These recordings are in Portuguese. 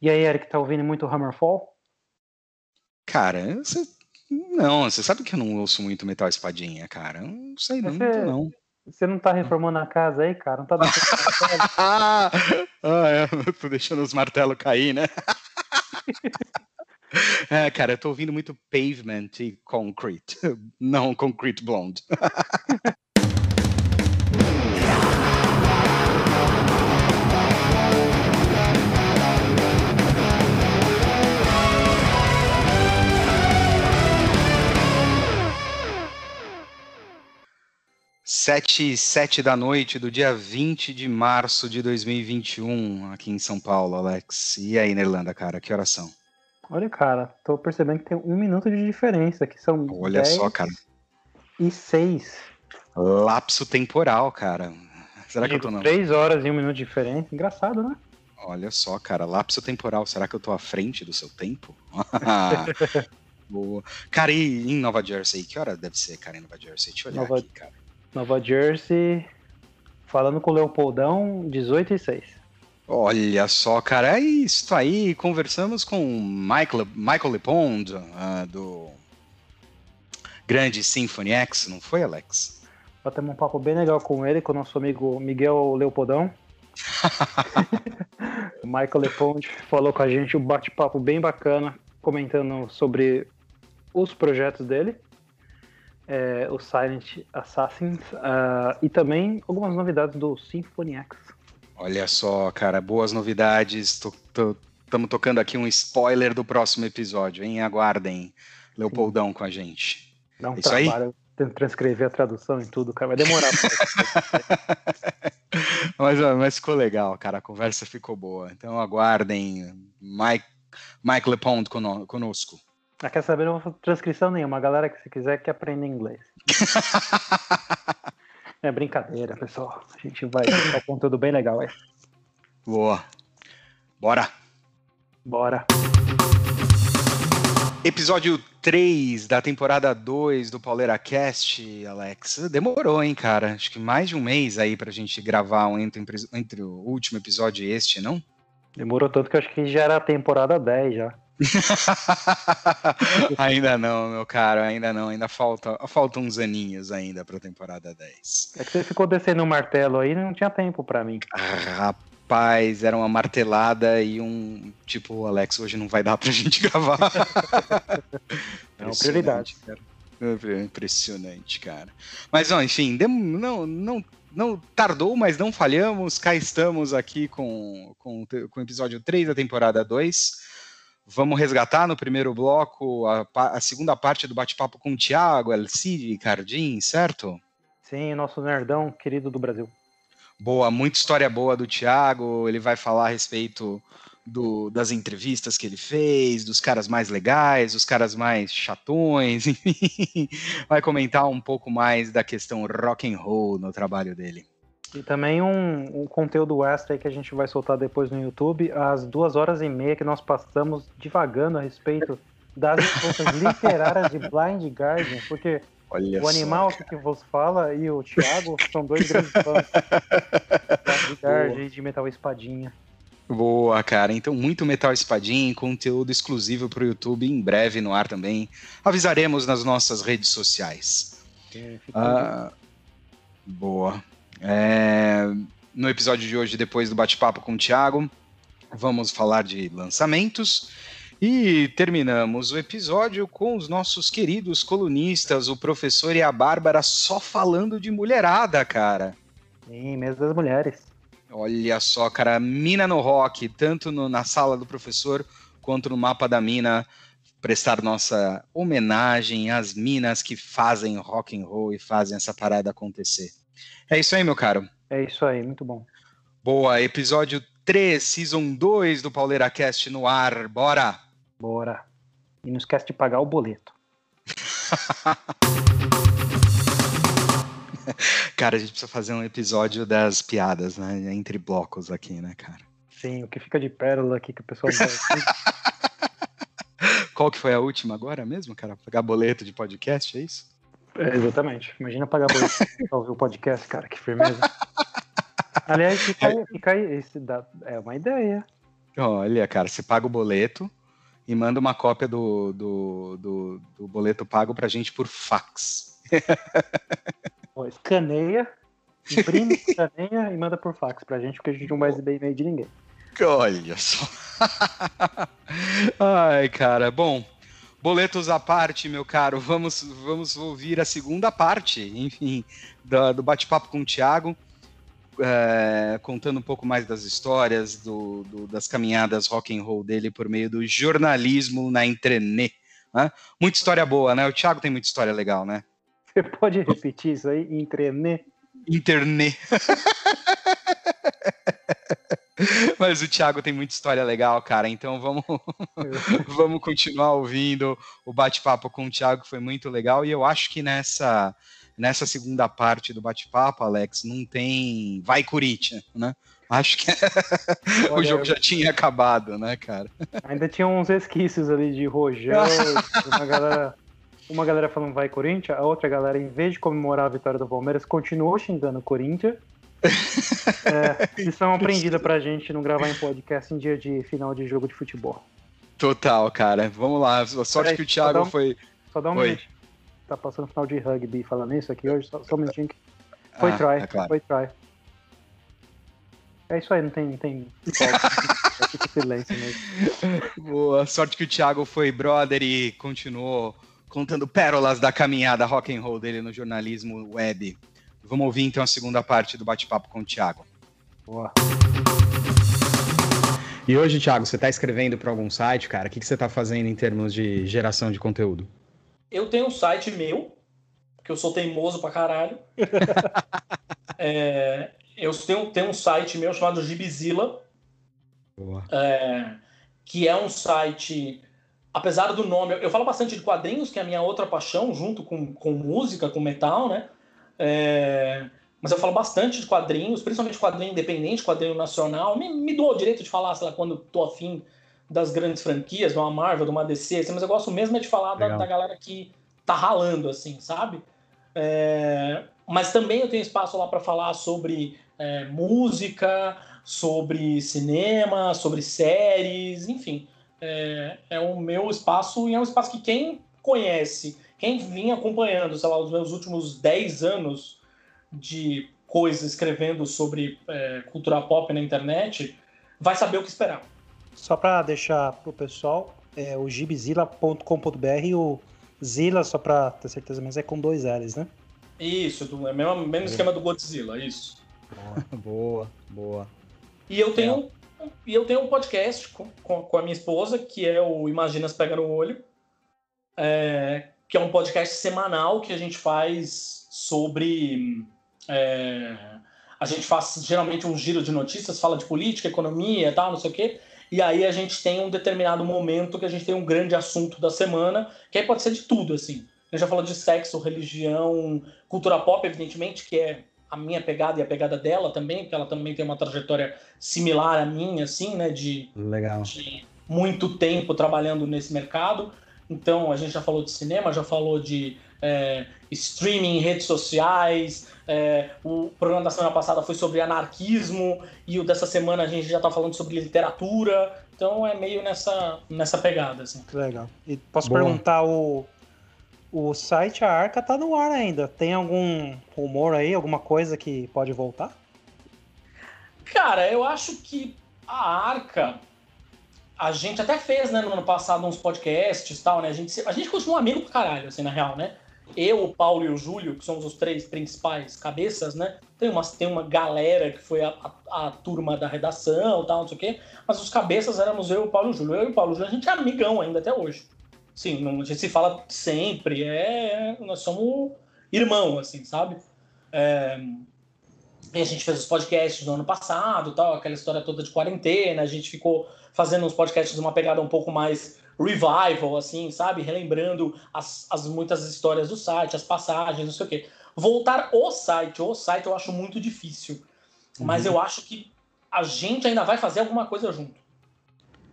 E aí, Eric, tá ouvindo muito Hammerfall? Cara, você... não, você sabe que eu não ouço muito Metal Espadinha, cara. Eu não sei não, você, não. Você não tá reformando a casa aí, cara? Não tá dando ah, é, tô deixando os martelos cair, né? É, cara, eu tô ouvindo muito Pavement e Concrete, não Concrete Blonde. Sete, sete da noite do dia 20 de março de 2021, aqui em São Paulo, Alex. E aí, na Irlanda, cara, que horas são? Olha, cara, tô percebendo que tem um minuto de diferença, que são Olha só, cara. E seis. Lapso temporal, cara. Será que eu tô não? Três horas e um minuto de diferença. Engraçado, né? Olha só, cara, lapso temporal. Será que eu tô à frente do seu tempo? Boa. Cara, e em Nova Jersey? Que hora deve ser, cara, em Nova Jersey? Deixa eu olhar Nova... aqui, cara. Nova Jersey, falando com o Leopoldão, 18 e 6. Olha só, cara, é isso aí. Conversamos com Michael, Michael LePond, uh, do grande Symphony X, não foi, Alex? Batemos um papo bem legal com ele, com o nosso amigo Miguel Leopoldão. Michael LePond falou com a gente um bate-papo bem bacana, comentando sobre os projetos dele, é, o Silent Assassins, uh, e também algumas novidades do Symphony X. Olha só, cara, boas novidades. Estamos to, tocando aqui um spoiler do próximo episódio, hein? Aguardem, Leopoldão Sim. com a gente. Dá um é Isso trabalho, aí? transcrever a tradução e tudo, cara. Vai demorar. mas, mas ficou legal, cara. A conversa ficou boa. Então aguardem Mike, Mike LePond conosco. Ah, quer saber? Não vou transcrição nenhuma. A galera que se quiser que aprenda inglês. É brincadeira, pessoal. A gente vai um conteúdo bem legal aí. Boa. Bora. Bora. Episódio 3 da temporada 2 do Pauleira Cast, Alex. Demorou, hein, cara? Acho que mais de um mês aí pra gente gravar um entre, entre o último episódio e este, não? Demorou tanto que acho que já era a temporada 10 já. ainda não, meu caro, ainda não. Ainda falta, faltam uns aninhos ainda pra temporada 10. É que você ficou descendo o martelo aí não tinha tempo pra mim. Ah, rapaz, era uma martelada e um. Tipo, Alex, hoje não vai dar pra gente gravar. é uma prioridade. Cara. Impressionante, cara. Mas não, enfim, não, não, não tardou, mas não falhamos. Cá estamos aqui com, com, com o episódio 3 da temporada 2. Vamos resgatar no primeiro bloco a, a segunda parte do bate-papo com o Thiago, Elcide e Cardim, certo? Sim, nosso nerdão querido do Brasil. Boa, muita história boa do Thiago. Ele vai falar a respeito do, das entrevistas que ele fez, dos caras mais legais, dos caras mais chatões, enfim. Vai comentar um pouco mais da questão rock and roll no trabalho dele. E também um, um, conteúdo extra que a gente vai soltar depois no YouTube, as duas horas e meia que nós passamos divagando a respeito das respostas literárias de Blind Guardian, porque Olha o animal só, que vos fala e o Thiago são dois grandes fãs Blind Guardian de Metal Espadinha. Boa, cara. Então, muito Metal Espadinha, conteúdo exclusivo para o YouTube, em breve no ar também. Avisaremos nas nossas redes sociais. É, ah, boa. É, no episódio de hoje, depois do bate-papo com o Thiago, vamos falar de lançamentos. E terminamos o episódio com os nossos queridos colunistas, o professor e a Bárbara, só falando de mulherada, cara. Sim, mesmo das mulheres. Olha só, cara, mina no rock, tanto no, na sala do professor quanto no mapa da mina, prestar nossa homenagem às minas que fazem rock and roll e fazem essa parada acontecer. É isso aí, meu caro. É isso aí, muito bom. Boa, episódio 3, Season 2 do Pauleira Cast no ar. Bora! Bora. E não esquece de pagar o boleto. cara, a gente precisa fazer um episódio das piadas, né? Entre blocos aqui, né, cara? Sim, o que fica de pérola aqui que o pessoal Qual que foi a última agora mesmo, cara? Pagar boleto de podcast, é isso? É, exatamente. Imagina pagar boleto pra ouvir o podcast, cara, que firmeza. Aliás, fica aí, fica aí esse da, é uma ideia. Olha, cara, você paga o boleto e manda uma cópia do, do, do, do boleto pago pra gente por fax. Escaneia, imprime, escaneia e manda por fax pra gente, porque a gente não vai exibir e-mail de ninguém. Olha só. Ai, cara, bom. Boletos à parte, meu caro, vamos, vamos ouvir a segunda parte, enfim, do, do bate-papo com o Thiago, é, contando um pouco mais das histórias, do, do, das caminhadas rock and roll dele por meio do jornalismo na internet. Né? Muita história boa, né? O Thiago tem muita história legal, né? Você pode repetir isso aí? Internet? Internet. Mas o Thiago tem muita história legal, cara. Então vamos, vamos continuar ouvindo o bate-papo com o Thiago, que foi muito legal. E eu acho que nessa, nessa segunda parte do bate-papo, Alex, não tem. Vai Corinthians, né? Acho que o jogo já tinha acabado, né, cara? Ainda tinha uns resquícios ali de rojão, uma galera, uma galera falando vai Corinthians, a outra galera, em vez de comemorar a vitória do Palmeiras, continuou xingando o Corinthians. É, lição aprendida pra gente não gravar em podcast em dia de final de jogo de futebol. Total, cara. Vamos lá. A sorte Peraí, que o Thiago um, foi. Só dá um minuto. Tá passando final de rugby falando isso aqui hoje? Só, só um minutinho. Foi ah, try. É claro. Foi try. É isso aí, não tem. Não tem... silêncio mesmo. Boa. Sorte que o Thiago foi brother e continuou contando pérolas da caminhada rock and roll dele no jornalismo web. Vamos ouvir então a segunda parte do bate-papo com o Thiago. Boa. E hoje, Thiago, você está escrevendo para algum site, cara? O que, que você está fazendo em termos de geração de conteúdo? Eu tenho um site meu, que eu sou teimoso pra caralho. é, eu tenho, tenho um site meu chamado Gibizilla, é, que é um site, apesar do nome, eu falo bastante de quadrinhos, que é a minha outra paixão, junto com, com música, com metal, né? É, mas eu falo bastante de quadrinhos, principalmente quadrinho independente, quadrinho nacional. Me, me dou o direito de falar, sei lá, quando tô afim das grandes franquias, de uma Marvel, de uma DC, assim, mas eu gosto mesmo é de falar da, da, galera que tá ralando, assim, sabe? É, mas também eu tenho espaço lá para falar sobre é, música, sobre cinema, sobre séries, enfim. É, é o meu espaço e é um espaço que quem conhece quem vinha acompanhando, sei lá, os meus últimos 10 anos de coisas escrevendo sobre é, cultura pop na internet, vai saber o que esperar. Só para deixar pro pessoal, é o gibzilla.com.br e o Zilla, só para ter certeza, mas é com dois L's, né? Isso, é o mesmo, mesmo esquema do Godzilla, isso. Boa, boa. E eu tenho, é. e eu tenho um podcast com, com, com, a minha esposa, que é o Imaginas Pega no Olho, é, que é um podcast semanal que a gente faz sobre. É, a gente faz geralmente um giro de notícias, fala de política, economia e tal, não sei o quê. E aí a gente tem um determinado momento que a gente tem um grande assunto da semana, que aí pode ser de tudo, assim. A gente já falou de sexo, religião, cultura pop, evidentemente, que é a minha pegada e a pegada dela também, porque ela também tem uma trajetória similar à minha, assim, né? De, Legal. de muito tempo trabalhando nesse mercado. Então, a gente já falou de cinema, já falou de é, streaming, redes sociais. É, o programa da semana passada foi sobre anarquismo e o dessa semana a gente já está falando sobre literatura. Então, é meio nessa, nessa pegada. Assim. Legal. E posso Boa. perguntar o, o site A Arca tá no ar ainda. Tem algum rumor aí, alguma coisa que pode voltar? Cara, eu acho que a Arca a gente até fez, né, no ano passado, uns podcasts e tal, né? A gente, a gente continua amigo pra caralho, assim, na real, né? Eu, o Paulo e o Júlio, que somos os três principais cabeças, né? Tem uma, tem uma galera que foi a, a, a turma da redação tal, não sei o quê. Mas os cabeças éramos eu, o Paulo e o Júlio. Eu e o Paulo e o Júlio, a gente é amigão ainda até hoje. Sim, a gente se fala sempre. É, nós somos irmão, assim, sabe? É, e a gente fez os podcasts no ano passado, tal, aquela história toda de quarentena. A gente ficou fazendo uns podcasts uma pegada um pouco mais revival, assim, sabe? Relembrando as, as muitas histórias do site, as passagens, não sei o quê. Voltar o site, o site eu acho muito difícil. Uhum. Mas eu acho que a gente ainda vai fazer alguma coisa junto.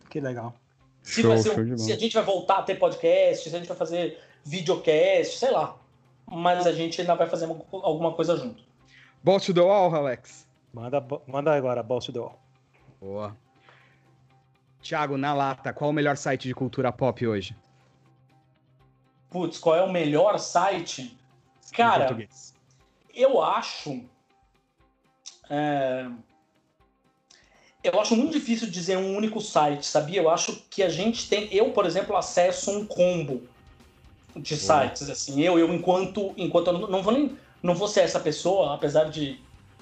Que legal. Se, show, um, se a gente vai voltar a ter podcast, se a gente vai fazer videocast, sei lá. Mas a gente ainda vai fazer alguma coisa junto. Ball to the wall, Alex. Manda, manda agora, ball to the wall. Boa. Thiago, na lata, qual o melhor site de cultura pop hoje? Putz, qual é o melhor site? Cara, eu acho. É... Eu acho muito difícil dizer um único site, sabia? Eu acho que a gente tem. Eu, por exemplo, acesso um combo de sites, assim. Eu, eu enquanto. enquanto eu não vou nem. Não vou ser essa pessoa, apesar de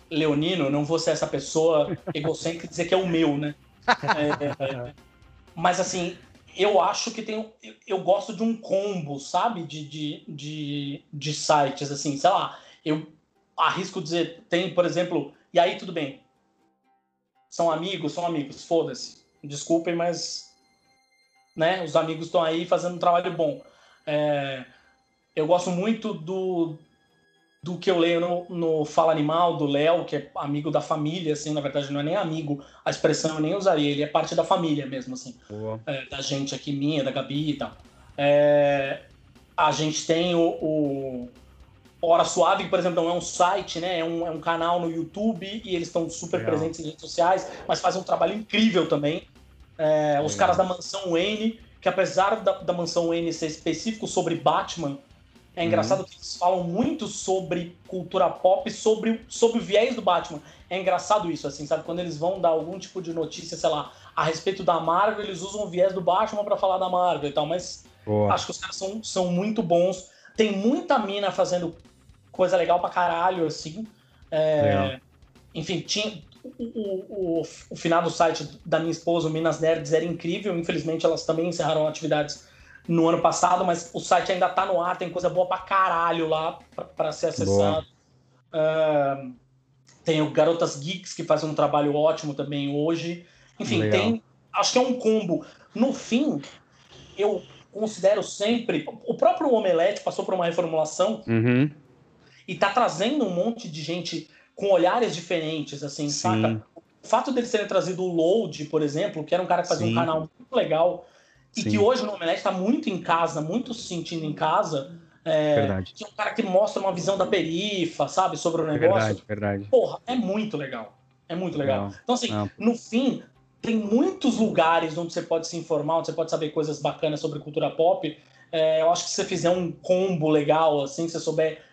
leonino, não vou ser essa pessoa egocêntrica e dizer que é o meu, né? É, mas assim, eu acho que tem. Eu, eu gosto de um combo, sabe? De, de, de, de, sites, assim, sei lá. Eu arrisco dizer, tem, por exemplo, e aí tudo bem. São amigos, são amigos, foda-se. Desculpem, mas. Né, os amigos estão aí fazendo um trabalho bom. É, eu gosto muito do, do que eu leio no, no Fala Animal, do Léo, que é amigo da família, assim, na verdade não é nem amigo, a expressão eu nem usaria, ele é parte da família mesmo, assim, é, da gente aqui, minha, da Gabi e tal. É, a gente tem o, o, Hora Suave, que, por exemplo, não é um site, né, é um, é um canal no YouTube e eles estão super Legal. presentes em redes sociais, mas fazem um trabalho incrível também. É, os caras da Mansão Wayne, que apesar da, da Mansão Wayne ser específico sobre Batman, é engraçado uhum. que eles falam muito sobre cultura pop, sobre, sobre o viés do Batman. É engraçado isso, assim, sabe? Quando eles vão dar algum tipo de notícia, sei lá, a respeito da Marvel, eles usam o viés do Batman para falar da Marvel e tal, mas Boa. acho que os caras são, são muito bons. Tem muita mina fazendo coisa legal pra caralho, assim. É, enfim, tinha, o, o, o, final do site da minha esposa, o Minas Nerds, era incrível. Infelizmente, elas também encerraram atividades no ano passado, mas o site ainda tá no ar, tem coisa boa pra caralho lá para ser acessado. Uh, tem o Garotas Geeks, que faz um trabalho ótimo também hoje. Enfim, Legal. tem. Acho que é um combo. No fim, eu considero sempre. O próprio Omelete passou por uma reformulação uhum. e tá trazendo um monte de gente com olhares diferentes, assim, Sim. saca? O fato dele terem trazido o Load, por exemplo, que era um cara que fazia Sim. um canal muito legal, e Sim. que hoje no Omelete está muito em casa, muito se sentindo em casa. É, verdade. Que é um cara que mostra uma visão da perifa, sabe, sobre o negócio. Verdade, verdade. Porra, é muito legal. É muito legal. Não, então, assim, não. no fim, tem muitos lugares onde você pode se informar, onde você pode saber coisas bacanas sobre cultura pop. É, eu acho que se você fizer um combo legal, assim, se você souber.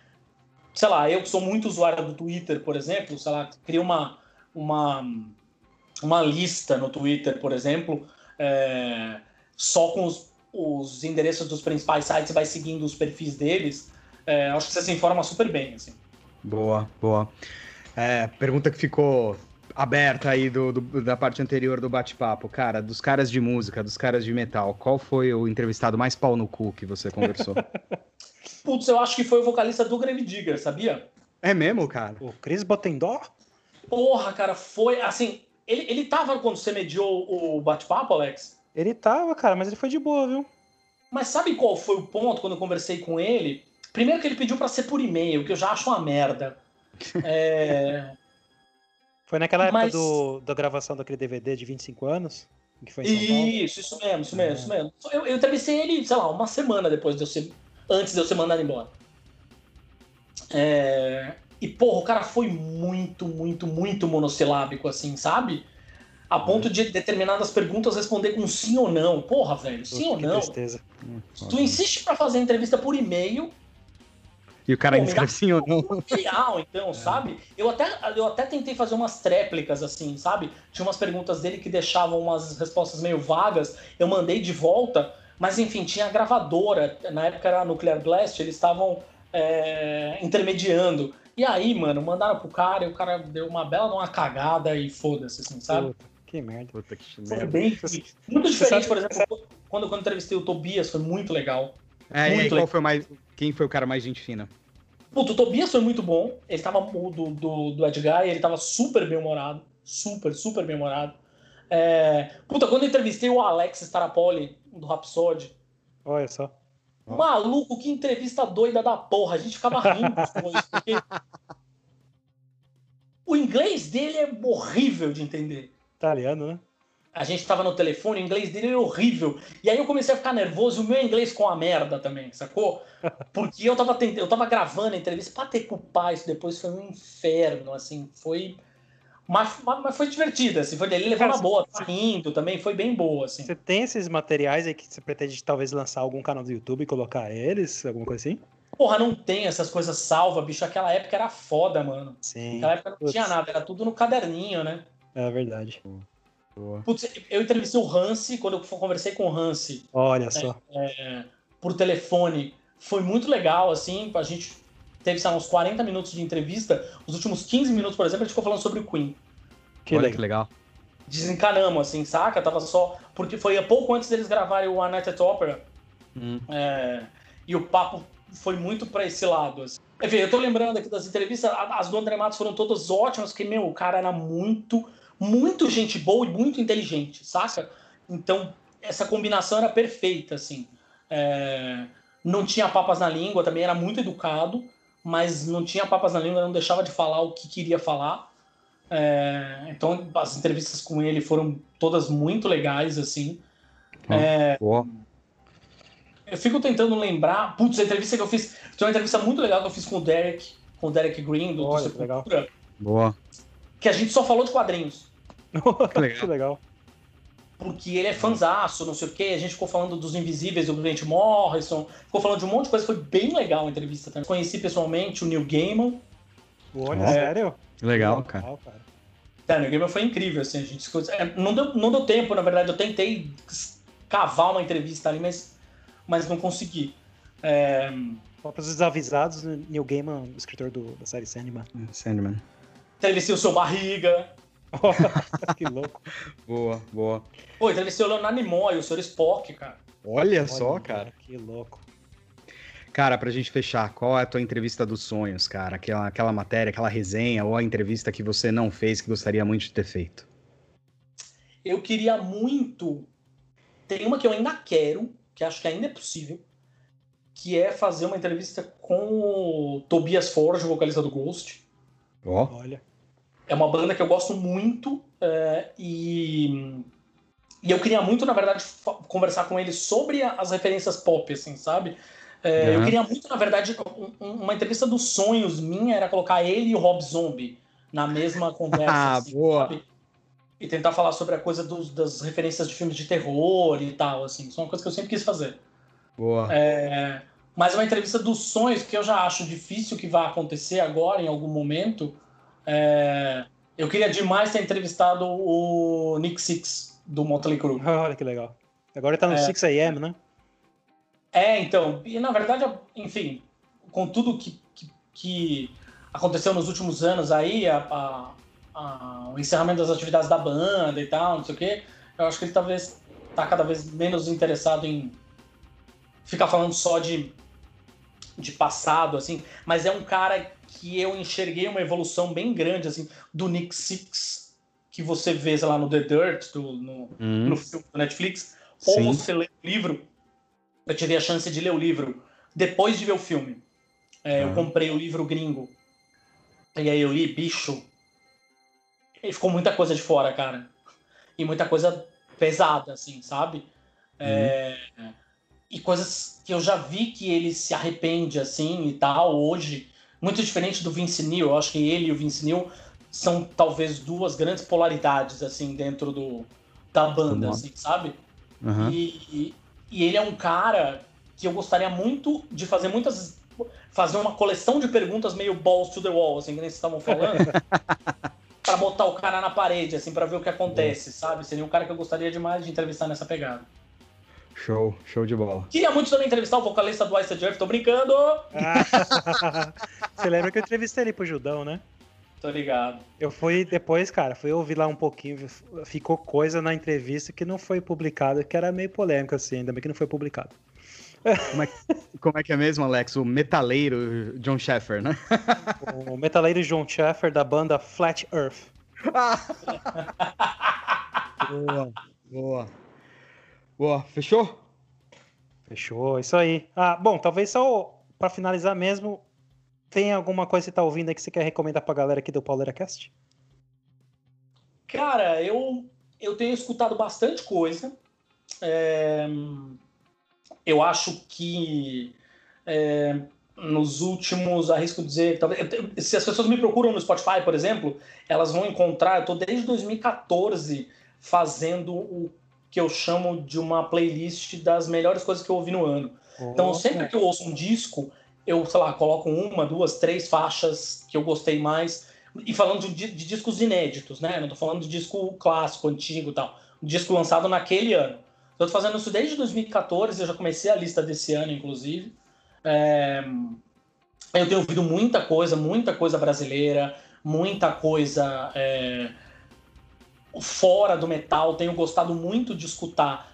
Sei lá, eu que sou muito usuário do Twitter, por exemplo, sei lá, cria uma, uma, uma lista no Twitter, por exemplo. É, só com os, os endereços dos principais sites e vai seguindo os perfis deles, é, acho que você se informa super bem. Assim. Boa, boa. É, pergunta que ficou aberta aí do, do, da parte anterior do bate-papo. Cara, dos caras de música, dos caras de metal, qual foi o entrevistado mais pau no cu que você conversou? Putz, eu acho que foi o vocalista do Grave Digger, sabia? É mesmo, cara? O Chris Botendó? Porra, cara, foi assim. Ele, ele tava quando você mediou o bate-papo, Alex? Ele tava, cara, mas ele foi de boa, viu? Mas sabe qual foi o ponto quando eu conversei com ele? Primeiro que ele pediu para ser por e-mail, que eu já acho uma merda. É... Foi naquela época mas... do, da gravação daquele DVD de 25 anos? Que foi isso, isso mesmo, isso mesmo, é. isso mesmo. Eu, eu entrevistei ele, sei lá, uma semana depois de eu ser. Antes de eu ser mandado embora. É... E, porra, o cara foi muito, muito, muito monossilábico, assim, sabe? A ponto de determinadas perguntas responder com sim ou não. Porra, velho, sim ou não? Tristeza. Tu insiste para fazer entrevista por e-mail. E o cara Pô, escreve sim ou não. Material, então, é. sabe? Eu até, eu até tentei fazer umas tréplicas, assim, sabe? Tinha umas perguntas dele que deixavam umas respostas meio vagas. Eu mandei de volta, mas enfim, tinha a gravadora. Na época era a Nuclear Blast, eles estavam é, intermediando. E aí, mano, mandaram pro cara e o cara deu uma bela uma cagada e foda-se, assim, sabe? Puta. Que merda. Puta que merda. Bem, muito diferente, por exemplo, quando, quando eu entrevistei o Tobias, foi muito legal. É, muito e aí, qual foi mais. Quem foi o cara mais gente fina? Puta, o Tobias foi muito bom. Ele tava do, do, do Edgar e ele tava super bem-humorado. Super, super bem-humorado. É... Puta, quando eu entrevistei o Alex Starapoli, do Rhapsody. Olha só. Maluco, que entrevista doida da porra. A gente ficava rindo depois, porque. O inglês dele é horrível de entender. Italiano, né? A gente tava no telefone, o inglês dele era horrível. E aí eu comecei a ficar nervoso, o meu inglês com a merda também, sacou? Porque eu tava, tent... eu tava gravando a entrevista pra ter culpar isso depois, foi um inferno, assim, foi Mas, mas foi divertida, assim, foi, ele levou na boa, tá rindo também, foi bem boa, assim. Você tem esses materiais aí que você pretende talvez lançar algum canal do YouTube e colocar eles, alguma coisa assim? Porra, não tem essas coisas salva, bicho. Aquela época era foda, mano. Sim. Naquela época não Putz. tinha nada, era tudo no caderninho, né? É verdade. Putz, eu entrevistei o Hansi, quando eu conversei com o Hansi. Olha só. É, por telefone. Foi muito legal, assim, a gente teve sabe, uns 40 minutos de entrevista. Os últimos 15 minutos, por exemplo, a gente ficou falando sobre o Queen. Que Olha, legal. legal. Desencanamos, assim, saca? Tava só. Porque foi pouco antes deles gravarem o Annette Opera. Hum. É, e o papo foi muito para esse lado. Assim. Enfim, eu tô lembrando aqui das entrevistas, as do André Matos foram todas ótimas, porque, meu, o cara era muito, muito gente boa e muito inteligente, saca? Então, essa combinação era perfeita, assim. É... Não tinha papas na língua, também era muito educado mas não tinha papas na língua, não deixava de falar o que queria falar. É, então as entrevistas com ele foram todas muito legais, assim. é, eu fico tentando lembrar. Putz, a entrevista que eu fiz. Tem uma entrevista muito legal que eu fiz com o Derek, com o Derek Green, do, Olha, do legal. Boa. Que a gente só falou de quadrinhos. que legal. que legal porque ele é fanzaço, não sei o quê. A gente ficou falando dos Invisíveis, do Grant Morrison, ficou falando de um monte de coisa. Foi bem legal a entrevista também. Conheci pessoalmente o Neil Gaiman. Olha, é, sério? Legal, cara. Legal, cara. É, o Neil Gaiman foi incrível, assim. A gente é, não, deu, não deu tempo, na verdade. Eu tentei cavar uma entrevista ali, mas, mas não consegui. É... Para os desavisados, Neil Gaiman, escritor do, da série Sandman. Sandman. Entrevistei o seu Barriga. que louco. boa, boa. Pô, entrevistei o Leonardo Nimoy, o Sr. Spock, cara. Olha, Olha só, cara. Que louco. Cara, pra gente fechar, qual é a tua entrevista dos sonhos, cara? Aquela, aquela matéria, aquela resenha ou a entrevista que você não fez que gostaria muito de ter feito? Eu queria muito. Tem uma que eu ainda quero, que acho que ainda é possível, que é fazer uma entrevista com o Tobias Forge, vocalista do Ghost. Ó. Oh. Olha. É uma banda que eu gosto muito é, e, e eu queria muito, na verdade, conversar com ele sobre as referências pop, assim, sabe? É, uhum. Eu queria muito, na verdade, uma entrevista dos sonhos minha era colocar ele e o Rob Zombie na mesma conversa. ah, assim, boa. Sabe? E tentar falar sobre a coisa dos, das referências de filmes de terror e tal, assim. Isso é uma coisa que eu sempre quis fazer. Boa. É, mas uma entrevista dos sonhos, que eu já acho difícil que vá acontecer agora, em algum momento, é, eu queria demais ter entrevistado o Nick Six, do Motley Crue. Olha que legal. Agora ele tá no é, 6am, né? É, então. E na verdade, enfim, com tudo que, que, que aconteceu nos últimos anos aí, a, a, a, o encerramento das atividades da banda e tal, não sei o quê, eu acho que ele talvez tá cada vez menos interessado em ficar falando só de, de passado, assim, mas é um cara que eu enxerguei uma evolução bem grande, assim, do Nick Six, que você vê lá no The Dirt, do, no, uhum. no filme do Netflix, ou Sim. você lê o livro. Eu tive a chance de ler o livro depois de ver o filme. É. Eu comprei o livro gringo. E aí eu li, bicho. E ficou muita coisa de fora, cara. E muita coisa pesada, assim, sabe? É, uhum. E coisas que eu já vi que ele se arrepende, assim, e tal, hoje muito diferente do Vince Neil. Eu acho que ele e o Vince Neil são talvez duas grandes polaridades assim dentro do da banda, assim, sabe? Uhum. E, e, ele é um cara que eu gostaria muito de fazer muitas fazer uma coleção de perguntas meio balls to the wall, assim, que nem vocês estavam falando. para botar o cara na parede, assim, para ver o que acontece, sabe? Seria um cara que eu gostaria demais de entrevistar nessa pegada. Show, show de bola. Queria muito também entrevistar o vocalista do Ice Earth, tô brincando! Você lembra que eu entrevistei ele pro Judão, né? Tô ligado. Eu fui depois, cara, fui ouvir lá um pouquinho, ficou coisa na entrevista que não foi publicada, que era meio polêmica, assim, ainda bem que não foi publicado. Como é, como é que é mesmo, Alex? O metaleiro John Sheffer, né? O metaleiro John Sheffer da banda Flat Earth. boa, boa. Boa, fechou? Fechou, isso aí. Ah, bom, talvez só para finalizar mesmo, tem alguma coisa que você tá ouvindo aí que você quer recomendar pra galera aqui do PauleraCast? Cara, eu, eu tenho escutado bastante coisa. É, eu acho que é, nos últimos, arrisco dizer, talvez, se as pessoas me procuram no Spotify, por exemplo, elas vão encontrar, eu estou desde 2014 fazendo o que eu chamo de uma playlist das melhores coisas que eu ouvi no ano. Então, sempre que eu ouço um disco, eu, sei lá, coloco uma, duas, três faixas que eu gostei mais. E falando de, de discos inéditos, né? Não tô falando de disco clássico, antigo e tal. Um disco lançado naquele ano. Eu tô fazendo isso desde 2014, eu já comecei a lista desse ano, inclusive. É... Eu tenho ouvido muita coisa, muita coisa brasileira, muita coisa é... fora do metal. Tenho gostado muito de escutar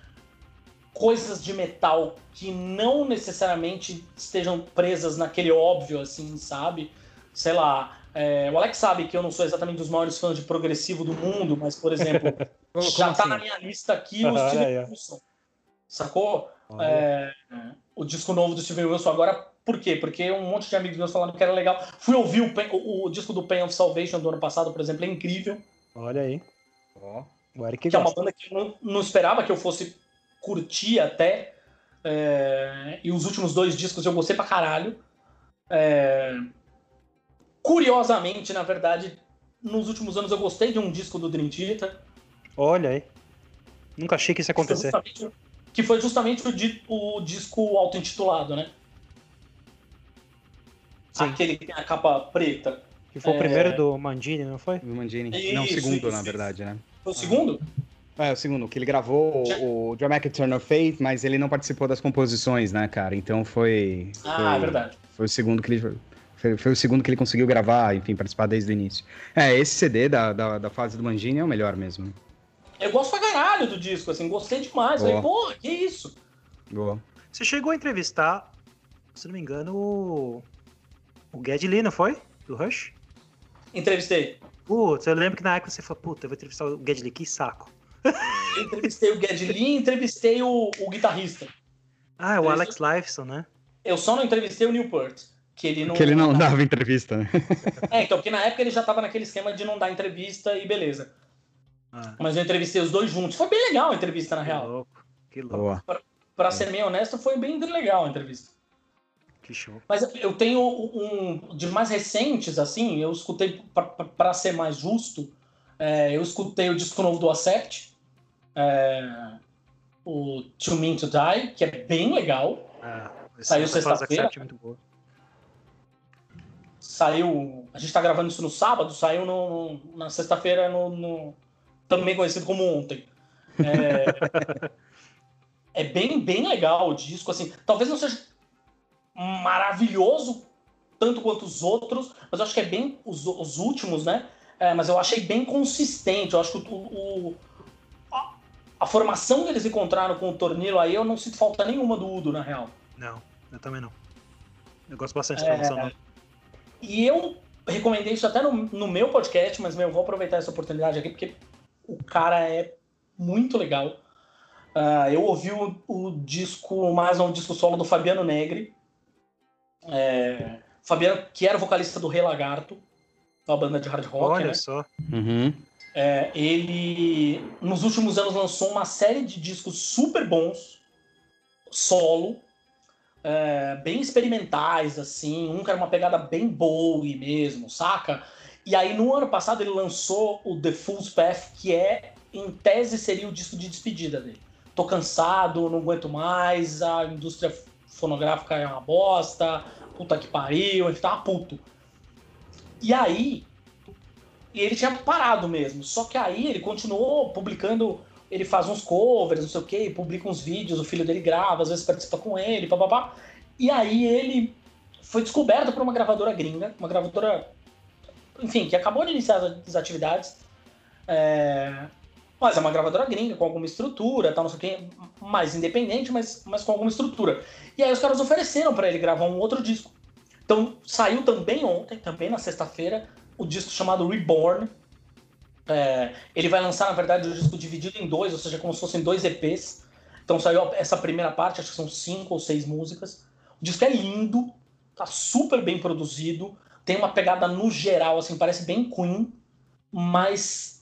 coisas de metal que não necessariamente estejam presas naquele óbvio, assim, sabe? Sei lá, é, o Alex sabe que eu não sou exatamente dos maiores fãs de progressivo do mundo, mas, por exemplo, já está assim? na minha lista aqui o Steven Wilson. Sacou? É, o disco novo do Steven Wilson agora, por quê? Porque um monte de amigos meus falando que era legal. Fui ouvir o, o, o disco do Pain of Salvation do ano passado, por exemplo, é incrível. Olha aí. Eric que é uma banda que eu não, não esperava que eu fosse curtir até. É, e os últimos dois discos eu gostei pra caralho. É, Curiosamente, na verdade, nos últimos anos eu gostei de um disco do Dream Theater. Olha aí. Nunca achei que isso ia acontecer. Que foi justamente, o, di o disco auto-intitulado, né? Sim. Aquele que tem a capa preta. Que foi é... o primeiro do Mandini, não foi? Do Mandini. Isso, não, o segundo, isso, na verdade, né? Foi o segundo? É, o segundo, que ele gravou Já... o Dramatic Turn of Fate, mas ele não participou das composições, né, cara? Então foi. Ah, foi, é verdade. Foi o segundo que ele foi, foi, o segundo que ele conseguiu gravar, enfim, participar desde o início. É, esse CD da, da, da fase do Mangini é o melhor mesmo. Eu gosto pra caralho do disco, assim, gostei demais. Boa. Falei, porra, que isso? Boa. Você chegou a entrevistar, se não me engano, o, o Ged Lee, não foi? Do Rush? Entrevistei. Putz, eu lembro que na época você falou, puta, eu vou entrevistar o Ged Lee, que saco. Eu entrevistei o e entrevistei o, o guitarrista. Ah, é o Alex Lifeson, né? Eu só não entrevistei o Newport. Que ele não, que ele não dava entrevista, né? É, então, porque na época ele já tava naquele esquema de não dar entrevista e beleza. Ah. Mas eu entrevistei os dois juntos. Foi bem legal a entrevista, na que real. Louco. Que louco. Pra, pra é. ser bem honesto, foi bem legal a entrevista. Que show. Mas eu tenho um. De mais recentes, assim, eu escutei, para ser mais justo, é, eu escutei o disco novo do Accept, é, o To Mean to Die, que é bem legal. Ah, Saiu sexta-feira. É saiu. A gente está gravando isso no sábado, saiu no, na sexta-feira, no, no, também conhecido como ontem. É, é, bem, bem legal o disco. Assim, talvez não seja maravilhoso tanto quanto os outros, mas eu acho que é bem os, os últimos, né? É, mas eu achei bem consistente. Eu acho que o, o a, a, formação que eles encontraram com o Tornilo aí, eu não sinto falta nenhuma do Udo, na real. Não, eu também não. Eu gosto bastante da formação. É, e eu recomendei isso até no, no meu podcast, mas meu, eu vou aproveitar essa oportunidade aqui, porque o cara é muito legal. Uh, eu ouvi o, o, disco, mais um disco solo do Fabiano Negri. É, Fabiano, que era vocalista do Rei Lagarto, uma banda de hard rock. Olha né? só. Uhum. É, ele, nos últimos anos, lançou uma série de discos super bons, solo, é, bem experimentais, assim. Um que era uma pegada bem Bowie mesmo, saca? E aí no ano passado ele lançou o The Fool's Path, que é, em tese, seria o disco de despedida dele. Tô cansado, não aguento mais, a indústria fonográfica é uma bosta, puta que pariu, ele tava puto. E aí, ele tinha parado mesmo, só que aí ele continuou publicando ele faz uns covers, não sei o que, publica uns vídeos, o filho dele grava, às vezes participa com ele, papapá. E aí ele foi descoberto por uma gravadora gringa, uma gravadora, enfim, que acabou de iniciar as atividades. É... Mas é uma gravadora gringa, com alguma estrutura, tal, não sei o que, mais independente, mas, mas com alguma estrutura. E aí os caras ofereceram para ele gravar um outro disco. Então saiu também ontem, também na sexta-feira, o disco chamado Reborn, é, ele vai lançar, na verdade, o disco dividido em dois, ou seja, como se fossem dois EPs. Então saiu essa primeira parte, acho que são cinco ou seis músicas. O disco é lindo, tá super bem produzido, tem uma pegada no geral, assim, parece bem Queen, mas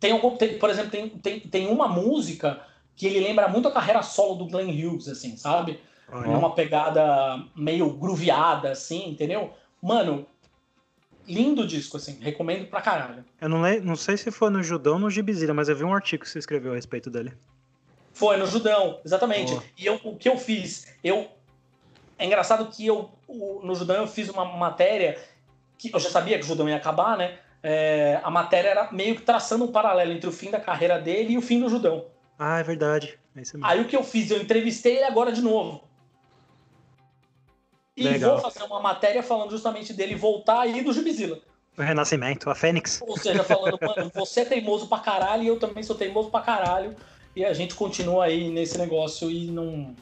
tem, algum, tem por exemplo, tem, tem, tem uma música que ele lembra muito a carreira solo do Glenn Hughes, assim, sabe? numa pegada meio grooveada, assim, entendeu? Mano, lindo disco, assim, recomendo pra caralho. Eu não, le... não sei se foi no Judão ou no Gibizira, mas eu vi um artigo que você escreveu a respeito dele. Foi, no Judão, exatamente. Oh. E eu, o que eu fiz? Eu. É engraçado que eu, no Judão, eu fiz uma matéria que eu já sabia que o Judão ia acabar, né? É, a matéria era meio que traçando um paralelo entre o fim da carreira dele e o fim do Judão. Ah, é verdade. É Aí o que eu fiz? Eu entrevistei ele agora de novo. E Legal. vou fazer uma matéria falando justamente dele voltar aí do Jubizila. O renascimento, a Fênix. Ou seja, falando, mano, você é teimoso pra caralho e eu também sou teimoso pra caralho. E a gente continua aí nesse negócio e não.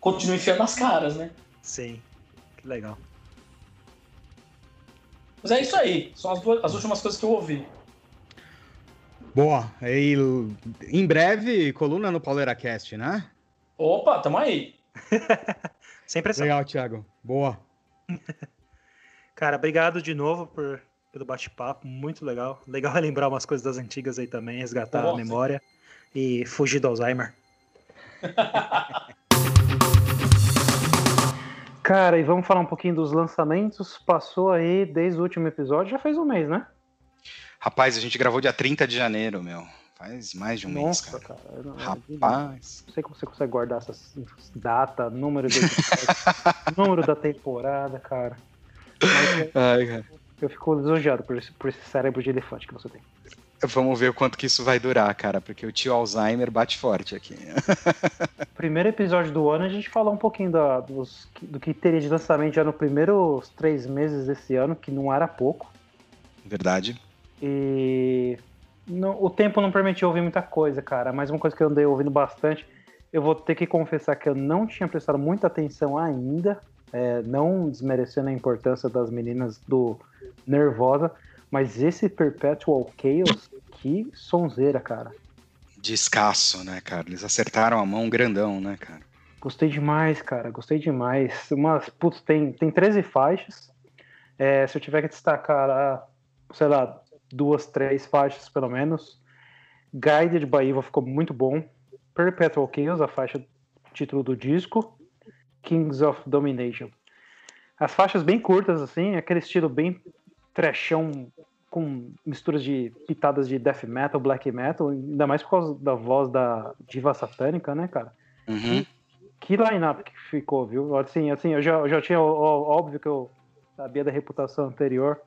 Continua enfiando as caras, né? Sim, que legal. Mas é isso aí. São as, duas, as últimas coisas que eu ouvi. Boa. E em breve, coluna no PauleraCast, né? Opa, tamo aí. Sem pressão. Legal, Thiago. Boa. Cara, obrigado de novo por, pelo bate-papo. Muito legal. Legal relembrar umas coisas das antigas aí também, resgatar Nossa. a memória e fugir do Alzheimer. Cara, e vamos falar um pouquinho dos lançamentos. Passou aí desde o último episódio, já fez um mês, né? Rapaz, a gente gravou dia 30 de janeiro, meu. Faz mais de um Nossa, mês, cara. cara não, Rapaz. Não sei como você consegue guardar essas data, número, de número da temporada, cara. Mas, Ai, cara. Eu fico lisonjeado por esse, por esse cérebro de elefante que você tem. Vamos ver o quanto que isso vai durar, cara, porque o tio Alzheimer bate forte aqui. Primeiro episódio do ano, a gente falou um pouquinho da, dos, do que teria de lançamento já nos primeiros três meses desse ano, que não era pouco. Verdade. E o tempo não permitiu ouvir muita coisa, cara. Mas uma coisa que eu andei ouvindo bastante, eu vou ter que confessar que eu não tinha prestado muita atenção ainda, é, não desmerecendo a importância das meninas do Nervosa, mas esse Perpetual Chaos, que sonzeira, cara. Descasso, né, cara? Eles acertaram a mão grandão, né, cara? Gostei demais, cara. Gostei demais. Umas, putz, tem, tem 13 faixas. É, se eu tiver que destacar, sei lá, duas, três faixas pelo menos. Guided by Evil ficou muito bom. Perpetual Chaos, a faixa título do disco. Kings of Domination. As faixas bem curtas, assim, aquele estilo bem trashão com misturas de pitadas de death metal, black metal, ainda mais por causa da voz da diva satânica, né, cara? Uhum. Que, line-up que ficou, viu? Assim, assim eu, já, eu já tinha, óbvio que eu sabia da reputação anterior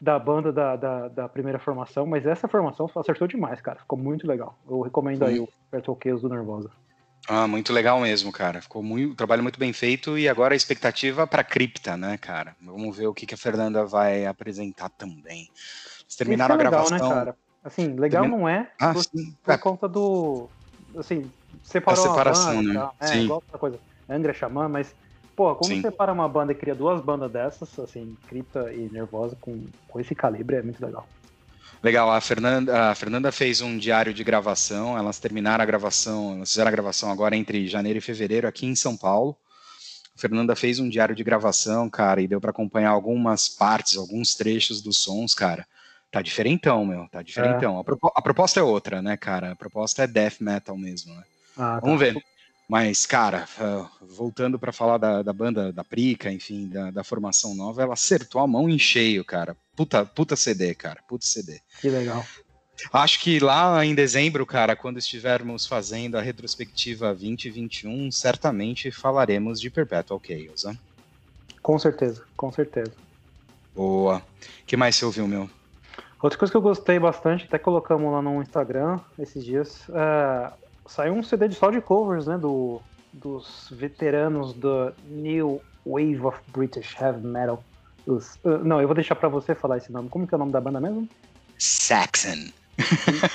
da banda da, da, da, primeira formação, mas essa formação acertou demais, cara. Ficou muito legal. Eu recomendo aí o Chaos do Nervosa. Ah, muito legal mesmo, cara. Ficou muito, trabalho muito bem feito e agora a expectativa para Cripta, né, cara? Vamos ver o que, que a Fernanda vai apresentar também. Eles terminaram é legal, a né, gravação. Né, cara? Assim, legal Termin... não é ah, por, por é. conta do assim, separou a separação, banda, né? Tá? É, sim. igual outra coisa. Angra Xamã, mas Pô, como Sim. separa uma banda e cria duas bandas dessas, assim, Cripta e Nervosa, com, com esse calibre, é muito legal. Legal, a Fernanda, a Fernanda fez um diário de gravação, elas terminaram a gravação, elas fizeram a gravação agora entre janeiro e fevereiro aqui em São Paulo. A Fernanda fez um diário de gravação, cara, e deu para acompanhar algumas partes, alguns trechos dos sons, cara. Tá diferentão, meu, tá diferentão. É. A, pro, a, proposta é outra, né, cara? A proposta é death metal mesmo, né? Ah, tá. Vamos ver. Mas, cara, uh, voltando para falar da, da, banda da Prica, enfim, da, da, formação nova, ela acertou a mão em cheio, cara. Puta, puta CD, cara. Puta CD. Que legal. Acho que lá em dezembro, cara, quando estivermos fazendo a retrospectiva 2021, certamente falaremos de Perpetual Chaos, né? Com certeza, com certeza. Boa. O que mais você ouviu, meu? Outra coisa que eu gostei bastante, até colocamos lá no Instagram esses dias, uh, saiu um CD de só de covers, né? Do, dos veteranos do New Wave of British Heavy Metal. Os, uh, não, eu vou deixar para você falar esse nome. Como que é o nome da banda mesmo? Saxon.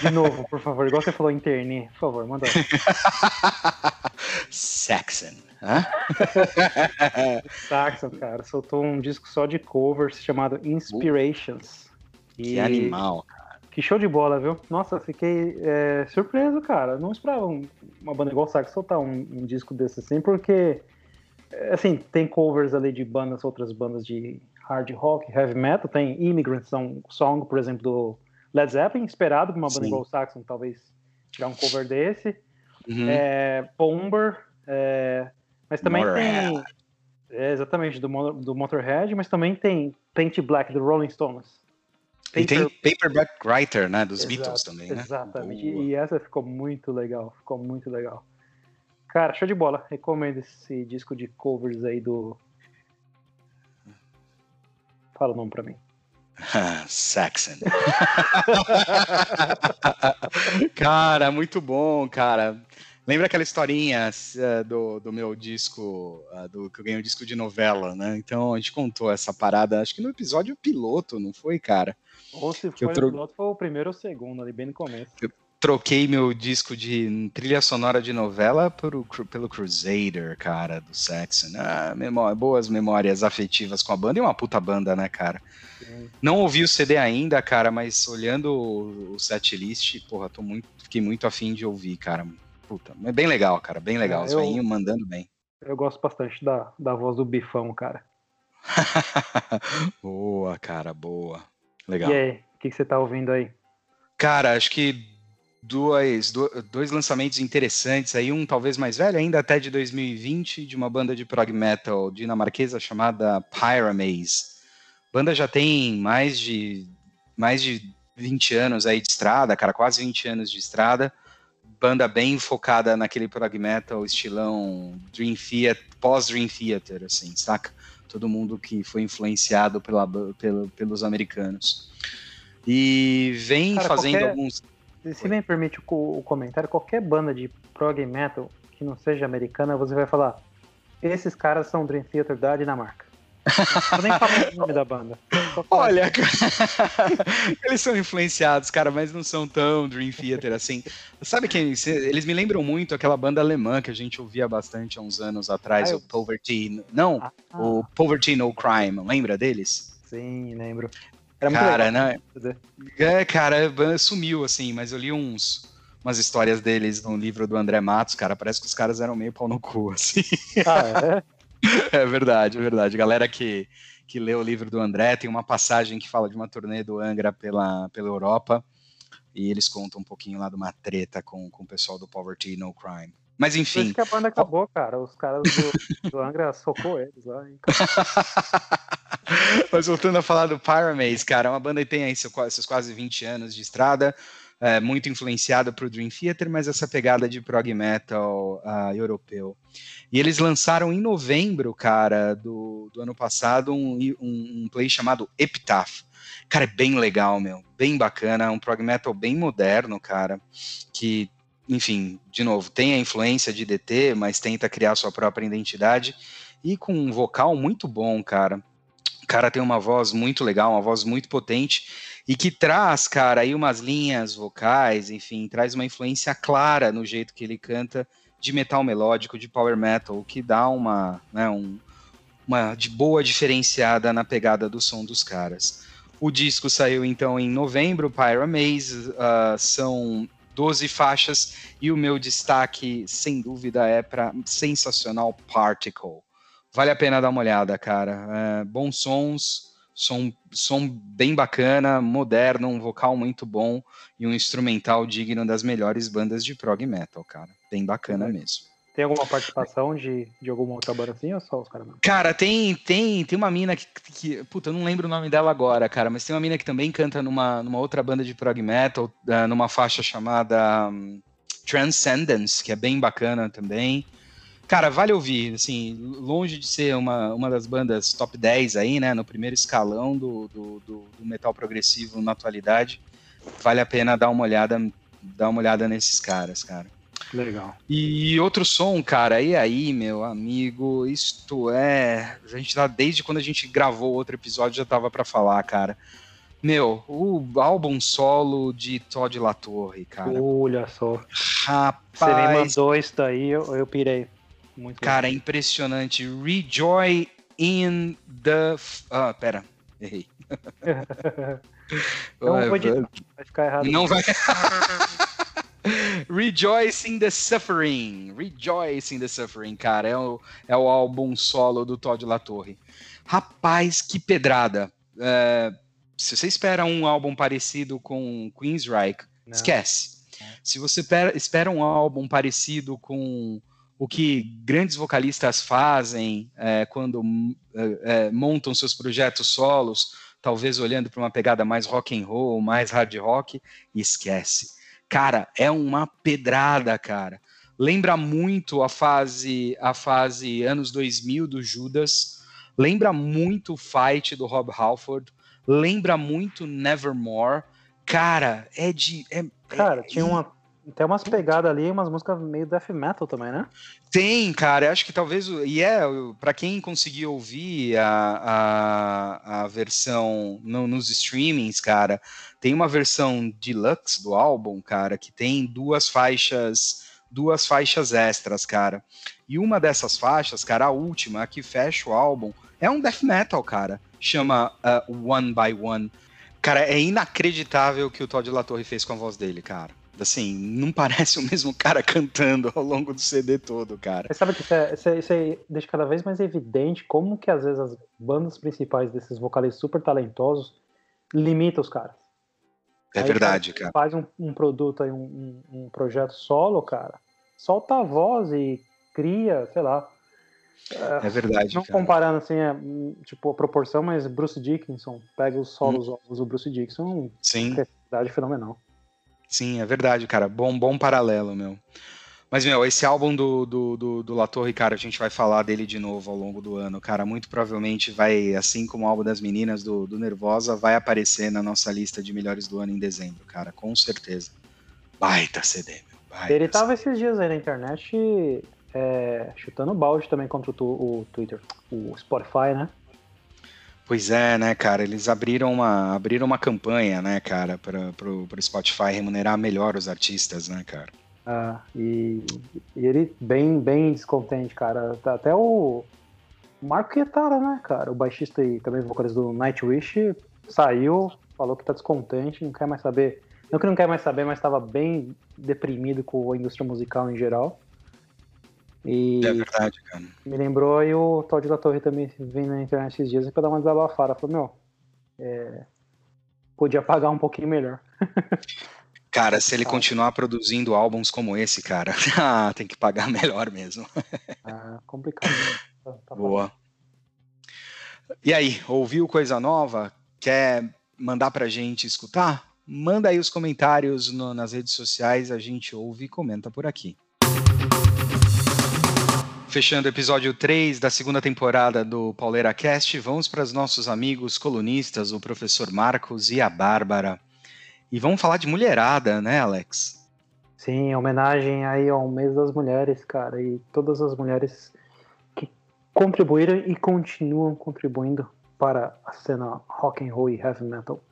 De novo, por favor, igual você falou internet, por favor, manda. Saxon. Hã? Saxon, cara, soltou um disco só de covers chamado Inspirations. Que e... animal, que show de bola, viu? Nossa, fiquei é, surpreso, cara. Não esperava uma banda igual o Sax soltar um, um, disco desse assim, porque, é, assim, tem covers ali de bandas, outras bandas de hard rock, heavy metal. Tem Immigrant Song, por exemplo, do Led Zeppelin, esperado pra uma banda Sim. igual o Saxon, talvez tirar um cover desse. Uhum. É, Bomber, é, Mas também Motorhead. tem. É, exatamente, do, do Motorhead, mas também tem Paint Black do Rolling Stones. Paper... E tem Paperback Writer, né? Dos Exato, Beatles também, né? Exatamente. Boa. E essa ficou muito legal. Ficou muito legal. Cara, show de bola. Recomendo esse disco de covers aí do. Fala o nome pra mim. Saxon. cara, muito bom, cara. Lembra aquela historinha uh, do, do meu disco, uh, do que eu ganhei um disco de novela, né? Então a gente contou essa parada, acho que no episódio piloto, não foi, cara? Ou se foi tro... piloto, foi o primeiro ou o segundo, ali bem no começo. Eu troquei meu disco de trilha sonora de novela por, pelo Crusader, cara, do Saxon. Ah, memória, boas memórias afetivas com a banda e uma puta banda, né, cara? Sim. Não ouvi o CD ainda, cara, mas olhando o, o setlist, porra, tô muito, fiquei muito afim de ouvir, cara Puta, é bem legal, cara, bem legal. É, Os eu, mandando bem. Eu gosto bastante da, da voz do Bifão, cara. boa, cara, boa. Legal. E aí, o que, que você tá ouvindo aí? Cara, acho que dois, dois lançamentos interessantes aí, um talvez mais velho, ainda até de 2020, de uma banda de prog metal dinamarquesa chamada Pyramaze. A banda já tem mais de mais de 20 anos aí de estrada, cara, quase 20 anos de estrada banda bem focada naquele prog metal, estilão Dream Theater, pós-Dream Theater, assim, saca? Todo mundo que foi influenciado pela, pelo, pelos americanos. E vem Cara, fazendo qualquer, alguns. Se me permite o, o comentário, qualquer banda de prog metal que não seja americana, você vai falar: esses caras são Dream Theater da Dinamarca. Eu nem falo o nome da banda. Olha, eles são influenciados, cara, mas não são tão Dream Theater assim. Sabe quem? Eles me lembram muito aquela banda alemã que a gente ouvia bastante há uns anos atrás, ah, eu... o Poverty. Não, ah, o Poverty No Crime. Lembra deles? Sim, lembro. Era cara, né? É, cara, sumiu assim, mas eu li uns umas histórias deles no livro do André Matos, cara, parece que os caras eram meio pau no cu, assim. Ah, é? É verdade, é verdade. Galera que, que lê o livro do André, tem uma passagem que fala de uma turnê do Angra pela, pela Europa, e eles contam um pouquinho lá de uma treta com, com o pessoal do Poverty No Crime. Mas enfim. Acho que a banda acabou, cara. Os caras do, do Angra socou eles lá. Mas voltando a falar do Pyramaze, cara, é uma banda que tem aí seus quase 20 anos de estrada é, muito influenciada por Dream Theater, mas essa pegada de prog metal uh, europeu. E eles lançaram em novembro, cara, do, do ano passado, um, um, um play chamado Epitaph. Cara, é bem legal, meu. Bem bacana. É um prog metal bem moderno, cara. Que, enfim, de novo, tem a influência de DT, mas tenta criar sua própria identidade. E com um vocal muito bom, cara. O cara tem uma voz muito legal, uma voz muito potente e que traz, cara, aí umas linhas vocais, enfim, traz uma influência clara no jeito que ele canta de metal melódico, de power metal, que dá uma, né, um, uma de boa diferenciada na pegada do som dos caras. O disco saiu então em novembro, Pyramaze, uh, são 12 faixas e o meu destaque, sem dúvida, é para sensacional Particle. Vale a pena dar uma olhada, cara. É, bons sons, som, som bem bacana, moderno, um vocal muito bom e um instrumental digno das melhores bandas de prog metal, cara. Bem bacana mesmo. Tem alguma participação de, de alguma outra banda assim ou só os caras Cara, tem, tem, tem uma mina que, que. Puta, eu não lembro o nome dela agora, cara, mas tem uma mina que também canta numa, numa outra banda de prog metal, uh, numa faixa chamada um, Transcendence, que é bem bacana também. Cara, vale ouvir, assim, longe de ser uma, uma das bandas top 10 aí, né, no primeiro escalão do, do, do, do metal progressivo na atualidade, vale a pena dar uma olhada, dar uma olhada nesses caras, cara. Legal. E outro som, cara, e aí, meu amigo, isto é. A gente tá desde quando a gente gravou outro episódio já tava para falar, cara. Meu, o álbum solo de Todd Latorre, cara. Olha só. Rapaz. Você me mandou isso daí, eu, eu pirei. Muito Cara, é impressionante. Rejoy in the. Ah, pera, errei. Não vai, vai ficar errado. Não vai. Rejoice in the Suffering. Rejoice in the Suffering, cara. É o, é o álbum solo do Todd Latorre. Rapaz, que pedrada. É, se você espera um álbum parecido com Queensryche, esquece. Se você espera um álbum parecido com o que grandes vocalistas fazem é, quando é, é, montam seus projetos solos, talvez olhando para uma pegada mais rock and roll, mais hard rock, esquece. Cara, é uma pedrada, cara. Lembra muito a fase a fase anos 2000 do Judas, lembra muito o Fight do Rob Halford, lembra muito Nevermore. Cara, é de é, Cara, tinha uma tem umas pegadas ali, umas músicas meio death metal também, né? Tem, cara. Acho que talvez. E é, para quem conseguir ouvir a, a, a versão no, nos streamings, cara, tem uma versão deluxe do álbum, cara, que tem duas faixas. Duas faixas extras, cara. E uma dessas faixas, cara, a última, a que fecha o álbum, é um death metal, cara. Chama uh, One by One. Cara, é inacreditável o que o Todd LaTorre fez com a voz dele, cara. Assim, não parece o mesmo cara cantando ao longo do CD todo, cara. Mas sabe que isso, é, isso, é, isso é, deixa cada vez mais evidente como que às vezes as bandas principais desses vocalistas super talentosos limitam os caras. É aí, verdade, cara. Faz um, um produto aí, um, um, um, projeto solo, cara. Solta a voz e cria, sei lá. É, verdade. Não cara. comparando assim, é, tipo, a proporção, mas Bruce Dickinson, pega os solos hum. do Bruce Dickinson, Sim. criatividade fenomenal. Sim, é verdade, cara. Bom, bom paralelo, meu. Mas, meu, esse álbum do, do, do, do Latorre, cara, a gente vai falar dele de novo ao longo do ano, cara. Muito provavelmente vai, assim como o álbum das meninas do, do Nervosa, vai aparecer na nossa lista de melhores do ano em dezembro, cara, com certeza. Baita CD, meu. Baita Ele tava CD. esses dias aí na internet é, chutando balde também contra o, o Twitter, o Spotify, né? Pois é, né, cara? Eles abriram uma, abriram uma campanha, né, cara, para o Spotify remunerar melhor os artistas, né, cara? Ah, e, e ele bem, bem descontente, cara. Tá até o Marco Quietara, né, cara? O baixista e também vocalista do Nightwish saiu, falou que tá descontente, não quer mais saber. Não que não quer mais saber, mas estava bem deprimido com a indústria musical em geral. E é verdade, cara. Me lembrou aí o Todd da Torre também vem na internet esses dias pra dar uma desabafada. Falou, meu, é... podia pagar um pouquinho melhor. Cara, se ele ah. continuar produzindo álbuns como esse, cara, ah, tem que pagar melhor mesmo. Ah, complicado. Né? Tá, tá Boa. E aí, ouviu coisa nova? Quer mandar pra gente escutar? Manda aí os comentários no, nas redes sociais, a gente ouve e comenta por aqui fechando o episódio 3 da segunda temporada do Pauleira Cast, vamos para os nossos amigos colunistas, o professor Marcos e a Bárbara. E vamos falar de mulherada, né, Alex? Sim, homenagem aí ao mês das mulheres, cara, e todas as mulheres que contribuíram e continuam contribuindo para a cena rock and roll e heavy metal.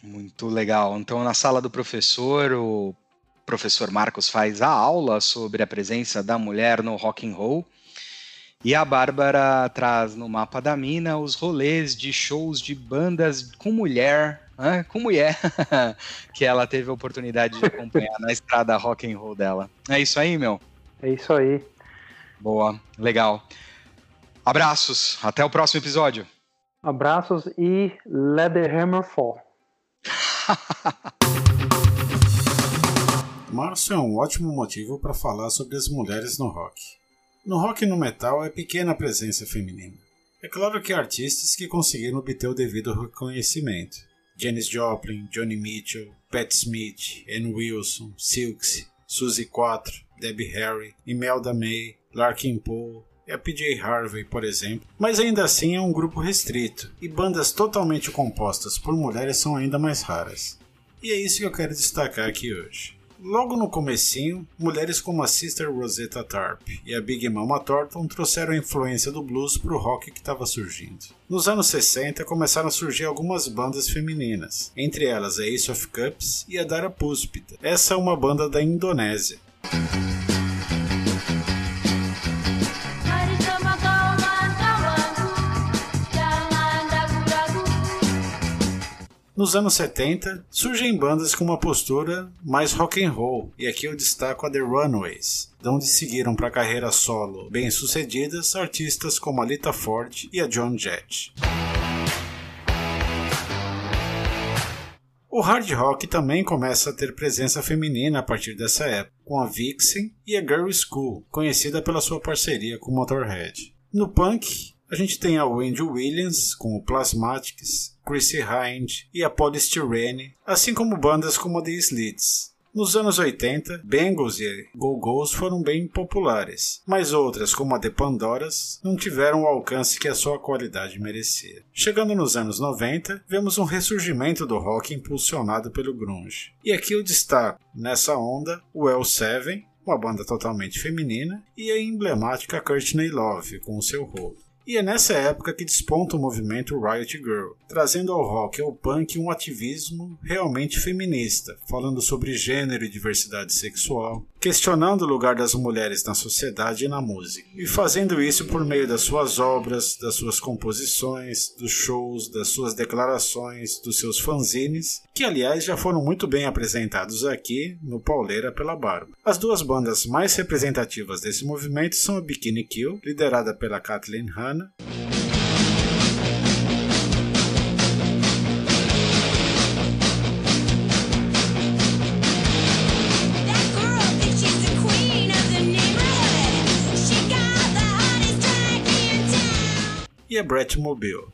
Muito legal. Então, na sala do professor, o professor Marcos faz a aula sobre a presença da mulher no rock and roll. E a Bárbara traz no mapa da mina os rolês de shows de bandas com mulher, né, com mulher, que ela teve a oportunidade de acompanhar na estrada rock and roll dela. É isso aí, meu? É isso aí. Boa, legal. Abraços, até o próximo episódio. Abraços e let the hammer fall. Março é um ótimo motivo para falar sobre as mulheres no rock. No rock e no metal é pequena a presença feminina. É claro que há artistas que conseguiram obter o devido reconhecimento. Janis Joplin, Johnny Mitchell, Pat Smith, Ann Wilson, Silks, Suzy 4, Debbie Harry, Imelda May, Larkin Poe e a PJ Harvey, por exemplo. Mas ainda assim é um grupo restrito, e bandas totalmente compostas por mulheres são ainda mais raras. E é isso que eu quero destacar aqui hoje. Logo no comecinho, mulheres como a Sister Rosetta Tarp e a Big Mama Thornton trouxeram a influência do blues para o rock que estava surgindo. Nos anos 60 começaram a surgir algumas bandas femininas, entre elas a Ace of Cups e a Dara Puspita. Essa é uma banda da Indonésia. Nos anos 70, surgem bandas com uma postura mais rock and roll, e aqui eu destaco a The Runaways, de onde seguiram para carreira solo bem-sucedidas artistas como a Lita Ford e a John Jett. O hard rock também começa a ter presença feminina a partir dessa época, com a Vixen e a Girl School, conhecida pela sua parceria com Motorhead. No punk, a gente tem a Wendy Williams com o Plasmatics, Chrissy Hind e a Polystyrene, assim como bandas como a The Slits. Nos anos 80, Bengals e Go-Go's foram bem populares, mas outras, como a The Pandoras, não tiveram o alcance que a sua qualidade merecia. Chegando nos anos 90, vemos um ressurgimento do rock impulsionado pelo grunge. E aqui eu destaco, nessa onda, o L7, uma banda totalmente feminina, e a emblemática Courtney Love, com seu rolo. E é nessa época que desponta o movimento Riot Girl, trazendo ao rock e ao punk um ativismo realmente feminista, falando sobre gênero e diversidade sexual, questionando o lugar das mulheres na sociedade e na música, e fazendo isso por meio das suas obras, das suas composições, dos shows, das suas declarações, dos seus fanzines, que aliás já foram muito bem apresentados aqui no Pauleira pela Barba. As duas bandas mais representativas desse movimento são a Bikini Kill, liderada pela Kathleen Hanna, semana. E a Brett Mobile.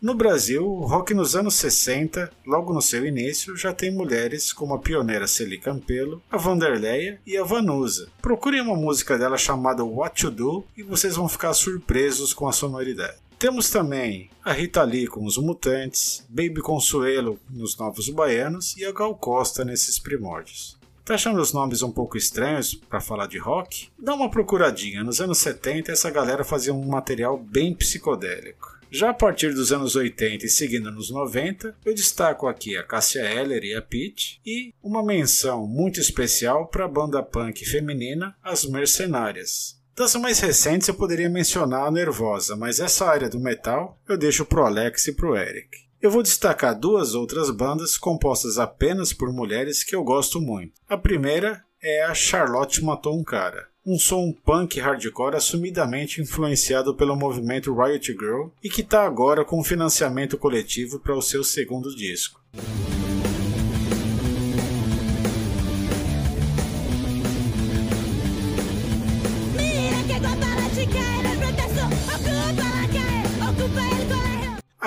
No Brasil, o rock nos anos 60, logo no seu início, já tem mulheres como a pioneira Celi Campelo, a Vanderleia e a Vanusa. Procurem uma música dela chamada What You Do e vocês vão ficar surpresos com a sonoridade. Temos também a Rita Lee com os Mutantes, Baby Consuelo nos Novos Baianos e a Gal Costa nesses primórdios. Tá achando os nomes um pouco estranhos para falar de rock? Dá uma procuradinha. Nos anos 70 essa galera fazia um material bem psicodélico. Já a partir dos anos 80 e seguindo nos 90, eu destaco aqui a Cássia Eller e a Pete e uma menção muito especial para a banda punk feminina As Mercenárias. Das mais recentes eu poderia mencionar a Nervosa, mas essa área do metal eu deixo pro Alex e pro Eric. Eu vou destacar duas outras bandas compostas apenas por mulheres que eu gosto muito. A primeira é a Charlotte Matou um Cara um som punk hardcore assumidamente influenciado pelo movimento Riot Girl e que está agora com financiamento coletivo para o seu segundo disco.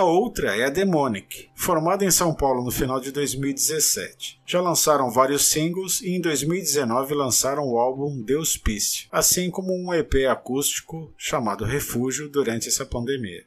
A outra é a Demonic, formada em São Paulo no final de 2017. Já lançaram vários singles e em 2019 lançaram o álbum Deus Piste, assim como um EP acústico chamado Refúgio durante essa pandemia.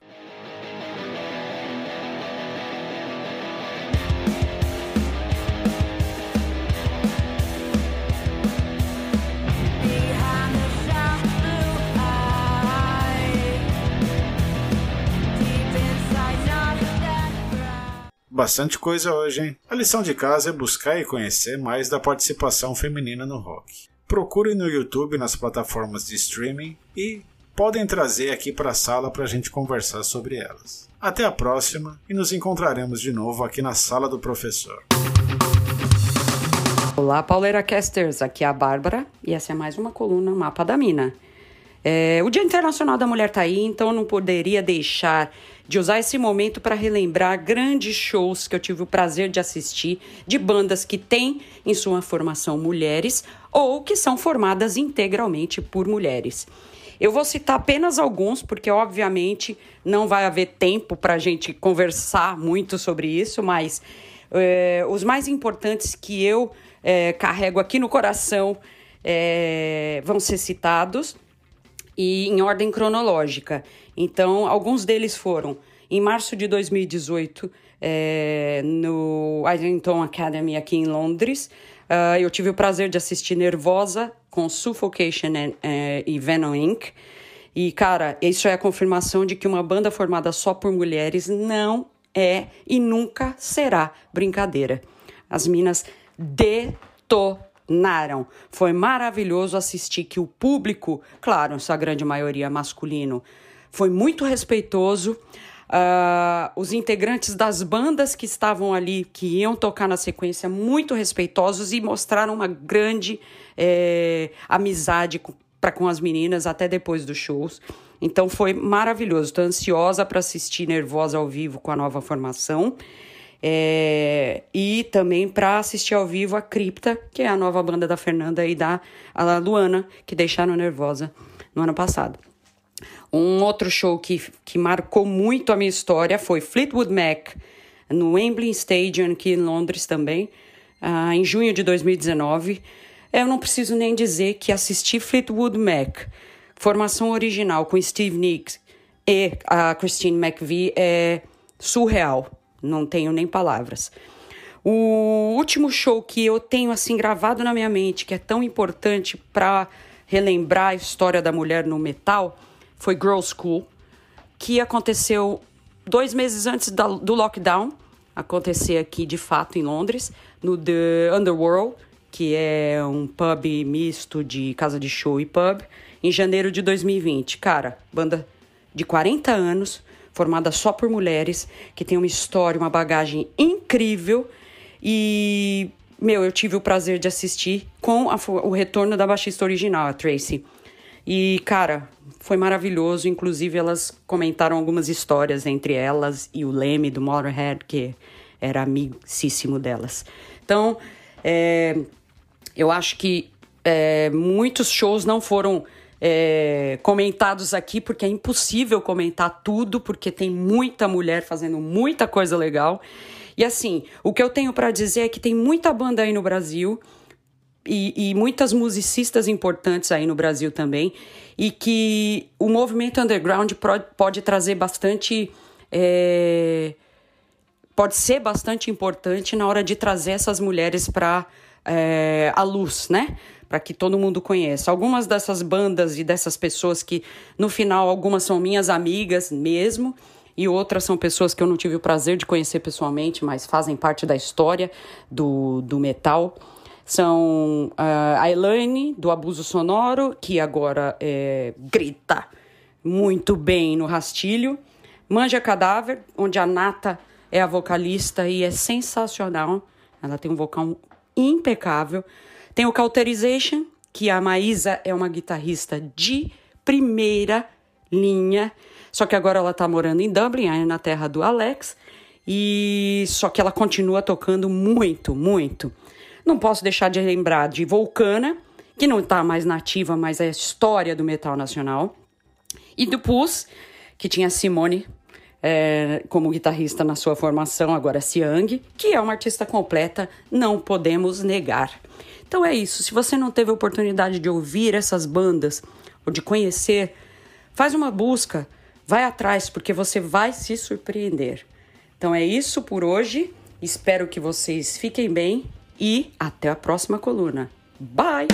Bastante coisa hoje, hein? A lição de casa é buscar e conhecer mais da participação feminina no rock. Procurem no YouTube, nas plataformas de streaming e podem trazer aqui para a sala para a gente conversar sobre elas. Até a próxima e nos encontraremos de novo aqui na sala do professor. Olá, Pauleira Casters, aqui é a Bárbara e essa é mais uma coluna Mapa da Mina. É, o Dia Internacional da Mulher está aí, então não poderia deixar de usar esse momento para relembrar grandes shows que eu tive o prazer de assistir de bandas que têm em sua formação mulheres ou que são formadas integralmente por mulheres. Eu vou citar apenas alguns, porque obviamente não vai haver tempo para a gente conversar muito sobre isso, mas é, os mais importantes que eu é, carrego aqui no coração é, vão ser citados e em ordem cronológica. Então, alguns deles foram em março de 2018 é, no Islington Academy aqui em Londres. Uh, eu tive o prazer de assistir Nervosa com Suffocation and, uh, e Venom Inc. E, cara, isso é a confirmação de que uma banda formada só por mulheres não é e nunca será brincadeira. As minas detonaram. Foi maravilhoso assistir que o público, claro, essa grande maioria masculino, foi muito respeitoso. Uh, os integrantes das bandas que estavam ali, que iam tocar na sequência, muito respeitosos e mostraram uma grande é, amizade para com as meninas até depois dos shows. Então foi maravilhoso. Estou ansiosa para assistir Nervosa ao vivo com a nova formação. É, e também para assistir ao vivo a Cripta, que é a nova banda da Fernanda e da Luana, que deixaram Nervosa no ano passado. Um outro show que, que marcou muito a minha história foi Fleetwood Mac, no Wembley Stadium, aqui em Londres também, uh, em junho de 2019. Eu não preciso nem dizer que assisti Fleetwood Mac, formação original com Steve Nicks e a Christine McVie, é surreal. Não tenho nem palavras. O último show que eu tenho assim gravado na minha mente, que é tão importante para relembrar a história da mulher no metal, foi Girl School, que aconteceu dois meses antes da, do lockdown, acontecer aqui de fato em Londres, no The Underworld, que é um pub misto de casa de show e pub, em janeiro de 2020. Cara, banda de 40 anos, formada só por mulheres, que tem uma história, uma bagagem incrível e meu, eu tive o prazer de assistir com a, o retorno da baixista original, a Tracy. E, cara, foi maravilhoso. Inclusive, elas comentaram algumas histórias entre elas e o Leme do Motorhead, que era amicíssimo delas. Então, é, eu acho que é, muitos shows não foram é, comentados aqui, porque é impossível comentar tudo, porque tem muita mulher fazendo muita coisa legal. E assim, o que eu tenho para dizer é que tem muita banda aí no Brasil e, e, muitas musicistas importantes aí no Brasil também, e que o movimento underground pode trazer bastante. É, pode ser bastante importante na hora de trazer essas mulheres para é, a luz, né? Para que todo mundo conheça. Algumas dessas bandas e dessas pessoas que, no final, algumas são minhas amigas mesmo, e outras são pessoas que eu não tive o prazer de conhecer pessoalmente, mas fazem parte da história do, do metal são uh, a Elaine, do Abuso Sonoro, que agora é, grita muito bem no rastilho. Manja Cadáver, onde a Nata é a vocalista e é sensacional. Ela tem um vocal impecável. Tem o Cauterization, que a Maísa é uma guitarrista de primeira linha. Só que agora ela está morando em Dublin, na terra do Alex. E só que ela continua tocando muito, muito. Não posso deixar de lembrar de Vulcana, que não está mais nativa, mas é a história do metal nacional. E do que tinha Simone é, como guitarrista na sua formação, agora Siang, que é uma artista completa, não podemos negar. Então é isso. Se você não teve oportunidade de ouvir essas bandas ou de conhecer, faz uma busca, vai atrás, porque você vai se surpreender. Então é isso por hoje. Espero que vocês fiquem bem e até a próxima coluna. Bye!